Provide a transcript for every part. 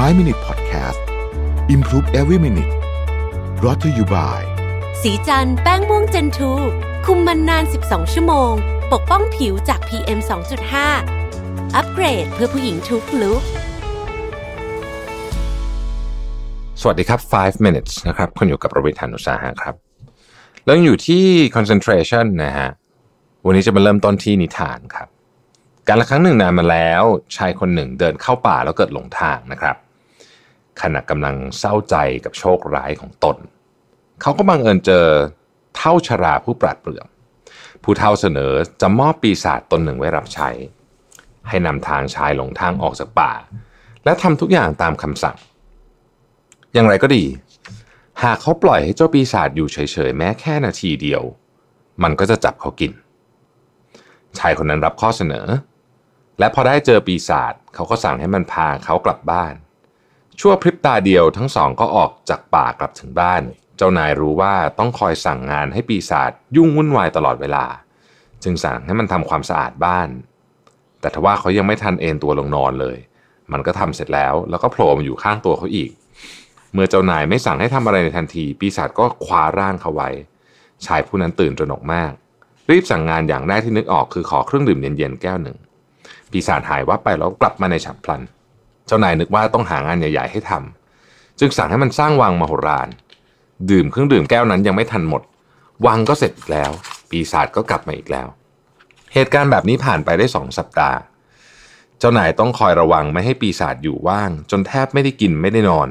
5 Minute Podcast Improve Every Minute r o t to you by สีจันแป้งม่วงเจนทูคุมมันนาน 12 ชั่วโมง ปกป้องผิวจาก PM 2.5 อัปเกรดเพื่อผู้หญิงทุกลุกสวัสดีครับ 5 minutes นะครับคุณอยู่กับประวิทยานุสาหะครับเรื่องอยู่ที่ concentration นะฮะ วันนี้จะมาเริ่มต้นที่นิทานครับ การละครั้งหนึ่งนานมาแล้ว ชายคนหนึ่งเดินเข้าป่าแล้วเกิดหลงทางนะครับ ขณะกำลังเศร้าใจกับโชคร้ายของตน เขาก็บังเอิญเจอเท่าชราผู้ปราดเปรื่อง ผู้เท่าเสนอจะมอบปีศาจตนหนึ่งไว้รับใช้ ให้นำทางชายหลงทางออกจากป่า และทำทุกอย่างตามคำสั่ง อย่างไรก็ดี หากเขาปล่อยให้เจ้าปีศาจอยู่เฉยๆแม้แค่นาทีเดียว มันก็จะจับเขากิน ชายคนนั้นรับข้อเสนอ และพอได้เจอปีศาจเขาก็สั่งให้มันพาเขากลับบ้าน ชั่วพริบตาเดียวทั้งสองก็ออกจากป่ากลับถึงบ้าน เจ้านายรู้ว่าต้องคอยสั่งงานให้ปีศาจยุ่งวุ่นวายตลอดเวลา จึงสั่งให้มันทำความสะอาดบ้าน แต่ทว่าเขายังไม่ทันเอนตัวลงนอนเลย มันก็ทำเสร็จแล้ว แล้วก็โผล่มาอยู่ข้างตัวเขาอีก เมื่อเจ้านายไม่สั่งให้ทำอะไรในทันที ปีศาจก็คว้าร่างเขาไว้ ชายผู้นั้นตื่นตระหนกมาก รีบสั่งงานอย่างแรกที่นึกออกคือขอเครื่องดื่มเย็นๆแก้วหนึ่ง ปีศาจหายวับไปแล้วกลับมาในฉับพลัน เจ้านายนึกว่าต้องหางานใหญ่ ๆ ให้ทำจึงสั่งให้มันสร้างวังมโหฬารดื่มเครื่องดื่มแก้วนั้นยังไม่ทันหมด วังก็เสร็จอีกแล้ว ปีศาจก็กลับมาอีกแล้ว เหตุการณ์แบบนี้ผ่านไปได้สองสัปดาห์ เจ้านายต้องคอยระวังไม่ให้ปีศาจอยู่ว่าง จนแทบไม่ได้กินไม่ได้นอน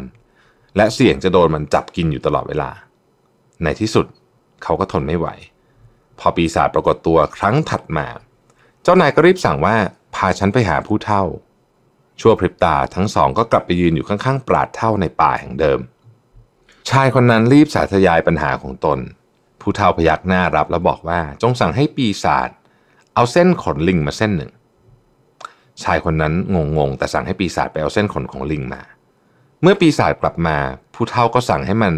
และเสี่ยงจะโดนมันจับกินอยู่ตลอดเวลา ในที่สุดเขาก็ทนไม่ไหว พอปีศาจปรากฏตัวครั้งถัดมา เจ้านายก็รีบสั่งว่า พาฉันไปหาผู้เฒ่า ชั่วพริบตาทั้งสองก็กลับไปยืนอยู่ข้างๆ ปราดเท่าในป่าแห่งเดิม ชายคนนั้นรีบสาธยายปัญหาของตน ผู้เฒ่าพยักหน้ารับแล้วบอกว่าจงสั่งให้ปีศาจเอาเส้นขนลิงมาเส้นหนึ่ง ชายคนนั้นงงๆแต่สั่งให้ปีศาจไปเอาเส้นขนของลิงมา เมื่อปีศาจกลับมา ผู้เฒ่าก็สั่งให้มัน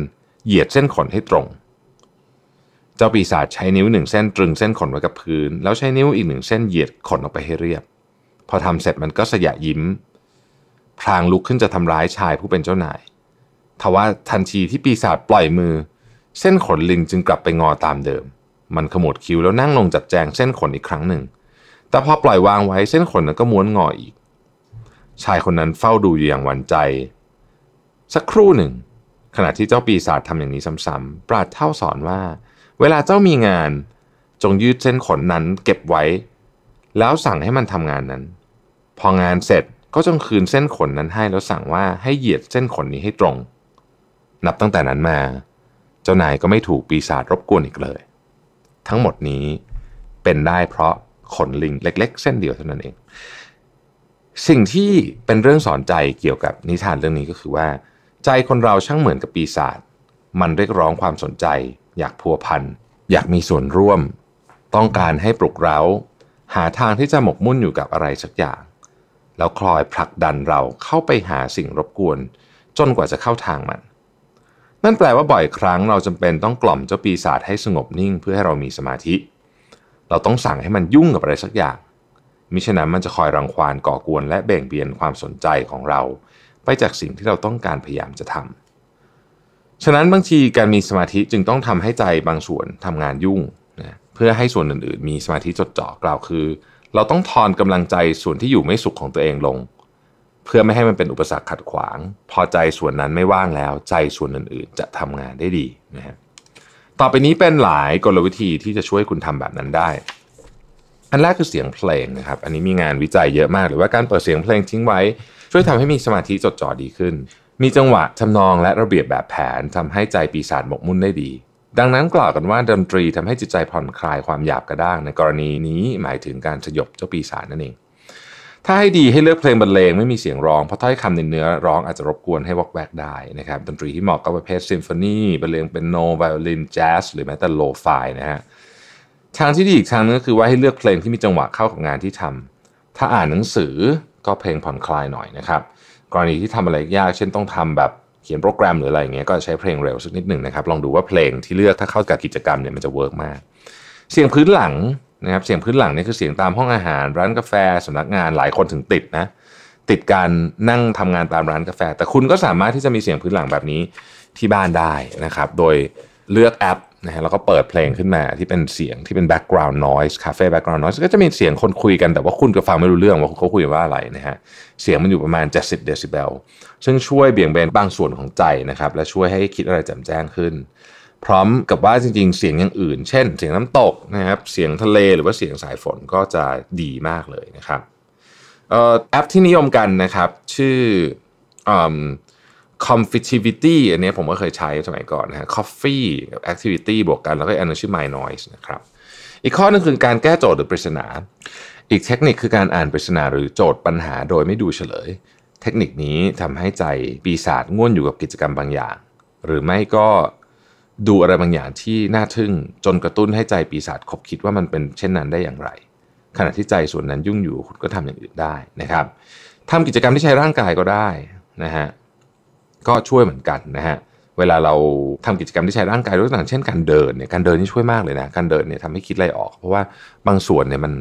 เหยียดเส้นขนให้ตรง เจ้าปีศาจใช้นิ้วหนึ่งเส้นตรึงเส้นขนไว้กับพื้น แล้วใช้นิ้วอีกหนึ่งเส้นเหยียดขนออกไปให้เรียบ พอทำเสร็จมันก็สยะยิ้ม พลางลุกขึ้นจะทำร้ายชายผู้เป็นเจ้านายทว่าทันทีที่ปีศาจปล่อยมือ เส้นขนลิงจึงกลับไปงอตามเดิม มันขมวดคิ้วแล้วนั่งลงจัดแจงเส้นขนอีกครั้งหนึ่ง แต่พอปล่อยวางไว้เส้นขนนั้นก็ม้วนงออีก ชายคนนั้นเฝ้าดูอยู่อย่างหวั่นใจ สักครู่หนึ่ง ขณะที่เจ้าปีศาจทำอย่างนี้ซ้ำๆปราดเท่าสอนว่า เวลาเจ้ามีงาน จงยืดเส้นขนนั้นเก็บไว้ แล้วสั่งให้มันทำงานนั้น พองานเสร็จก็จงคืนเส้นขนนั้นให้แล้วสั่งว่าให้เหยียดเส้นขนนี้ให้ตรง นับตั้งแต่นั้นมา เจ้านายก็ไม่ถูกปีศาจรบกวนอีกเลย ทั้งหมดนี้เป็นได้เพราะขนลิงเล็ก ๆ เส้นเดียวเท่านั้นเอง สิ่งที่เป็นเรื่องสอนใจเกี่ยวกับนิทานเรื่องนี้ก็คือว่า ใจคนเราช่างเหมือนกับปีศาจมันเรียกร้องความสนใจ อยากพัวพันอยากมีส่วนร่วม ต้องการให้ปลุกเร้า หาทางที่จะหมกมุ่นอยู่กับอะไรสักอย่าง แล้วคลอยผลักดันเราเข้าไปหาสิ่งรบกวน จนกว่าจะเข้าทางมัน นั่นแปลว่าบ่อยครั้งเราจำเป็นต้องกล่อมเจ้าปีศาจให้สงบนิ่งเพื่อให้เรามีสมาธิ เราต้องสั่งให้มันยุ่งกับอะไรสักอย่าง มิฉะนั้นมันจะคอยรังควานก่อกวนและเบ่งเบียนความสนใจของเรา ไปจากสิ่งที่เราต้องการพยายามจะทำฉะนั้นบางทีการมีสมาธิจึงต้องทำให้ใจบางส่วนทำงานยุ่ง นะเพื่อให้ส่วนอื่นๆ มีสมาธิจดจ่อกล่าวคือ เราต้องทอนกำลังใจส่วนที่อยู่ไม่สุขของตัวเองลง เพื่อไม่ให้มันเป็นอุปสรรคขัดขวาง พอใจส่วนนั้นไม่ว่างแล้ว ใจส่วนอื่นๆ จะทำงานได้ดีนะฮะต่อไปนี้เป็นหลายกลวิธีที่จะช่วยคุณทำแบบนั้นได้ อันแรกคือเสียงเพลงนะครับ อันนี้มีงานวิจัยเยอะมากหรือว่าการเปิดเสียงเพลงทิ้งไว้ ช่วยทำให้มีสมาธิจดจ่อดีขึ้น มีจังหวะทำนองและระเบียบแบบแผนทำให้ใจปีศาจหมกมุ่นได้ดี ดังนั้นกล่าวกันว่าดนตรีทำให้จิตใจผ่อนคลายความหยาบกระด้าง ในกรณีนี้หมายถึงการสยบเจ้าปีศาจนั่นเอง ถ้าให้ดีให้เลือกเพลงบรรเลงไม่มีเสียงร้องเพราะถ้อยคำในเนื้อร้องอาจจะรบกวนให้วอกแวกได้นะครับดนตรีที่เหมาะกับประเภทซิมโฟนีบรรเลงเปียโนไวโอลินแจ๊สหรือแม้แต่ lo-fi นะฮะทางที่ดีอีกทางนึงก็คือว่าให้เลือกเพลงที่มีจังหวะเข้ากับงานที่ทำถ้าอ่านหนังสือก็เพลงผ่อนคลายหน่อยนะครับกรณีที่ทำอะไรยาก เช่นต้องทำแบบ เขียนโปรแกรมหรืออะไรอย่างเงี้ยก็ใช้เพลงเร็วสักนิดหนึ่งนะครับ ลองดูว่าเพลงที่เลือกถ้าเข้ากับกิจกรรมเนี่ยมันจะ work มาก เสียงพื้นหลังนะครับเสียงพื้นหลังนี่คือเสียงตามห้องอาหาร ร้านกาแฟสำนักงานหลายคนถึงติดนะติดการนั่งทำงานตามร้านกาแฟ แต่คุณก็สามารถที่จะมีเสียงพื้นหลังแบบนี้ที่บ้านได้นะครับ โดยเลือกแอป นะฮะแล้วก็เปิดเพลงขึ้นมาที่เป็นเสียงที่เป็น background noise cafe background noise ก็จะมีเสียงคนคุยกันแต่ว่าคุณก็ฟังไม่รู้เรื่องว่าเขาคุยว่าอะไรนะฮะเสียงมันอยู่ประมาณ 70 เดซิเบลซึ่งช่วยเบี่ยงเบนบางส่วนของใจนะครับและช่วยให้คิดอะไรแจ่มแจ้งขึ้น พร้อมกับว่าจริง ๆ เสียงอย่างอื่น เช่น เสียงน้ำตกนะครับเสียงทะเลหรือว่าเสียงสายฝนก็จะดีมากเลยนะครับแอปที่นิยมกันนะครับชื่อ Confittivity อันนี้ผมก็เคยใช้สมัยก่อนนะฮะ Coffee กับ Activity บวกกันแล้วก็อันนึงชื่อ My Noise นะครับ อีกข้อนึงคือการแก้โจทย์หรือปริศนา อีกเทคนิคคือการอ่านปริศนาหรือโจทย์ปัญหาโดยไม่ดูเฉลย เทคนิคนี้ทำให้ใจปีศาจง่วนอยู่กับกิจกรรมบางอย่าง หรือไม่ก็ดูอะไรบางอย่างที่น่าทึ่งจนกระตุ้นให้ใจปีศาจคบคิดว่ามันเป็นเช่นนั้นได้อย่างไร ขณะที่ใจส่วนนั้นยุ่งอยู่คุณก็ทำอย่างอื่นได้นะครับทำกิจกรรมที่ใช้ร่างกายก็ได้นะฮะ ก็ช่วยเหมือนกันนะฮะเวลาเราทำกิจกรรมที่ใช้ร่างกายด้วยต่างเช่นการเดินเนี่ยการเดินนี่ช่วยมากเลยนะการเดินเนี่ยทำให้คิดไรออก เพราะว่าบางส่วนเนี่ยมัน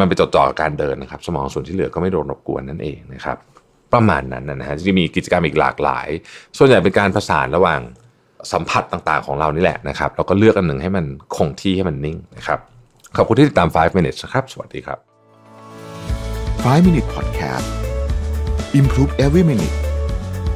มันไปจดจ่อกับการเดินนะครับ สมองส่วนที่เหลือก็ไม่โดนรบกวนนั่นเองนะครับประมาณนั้นนะฮะจะมีกิจกรรมอีกหลากหลาย ส่วนใหญ่เป็นการผสานระหว่างสัมผัสต่างๆของเรานี่แหละนะครับแล้วก็เลือกอันหนึ่งให้มันคงที่ให้มันนิ่งนะครับขอบคุณที่ติดตาม 5 minutes นะครับ สวัสดีครับ 5 minute podcast improve every minute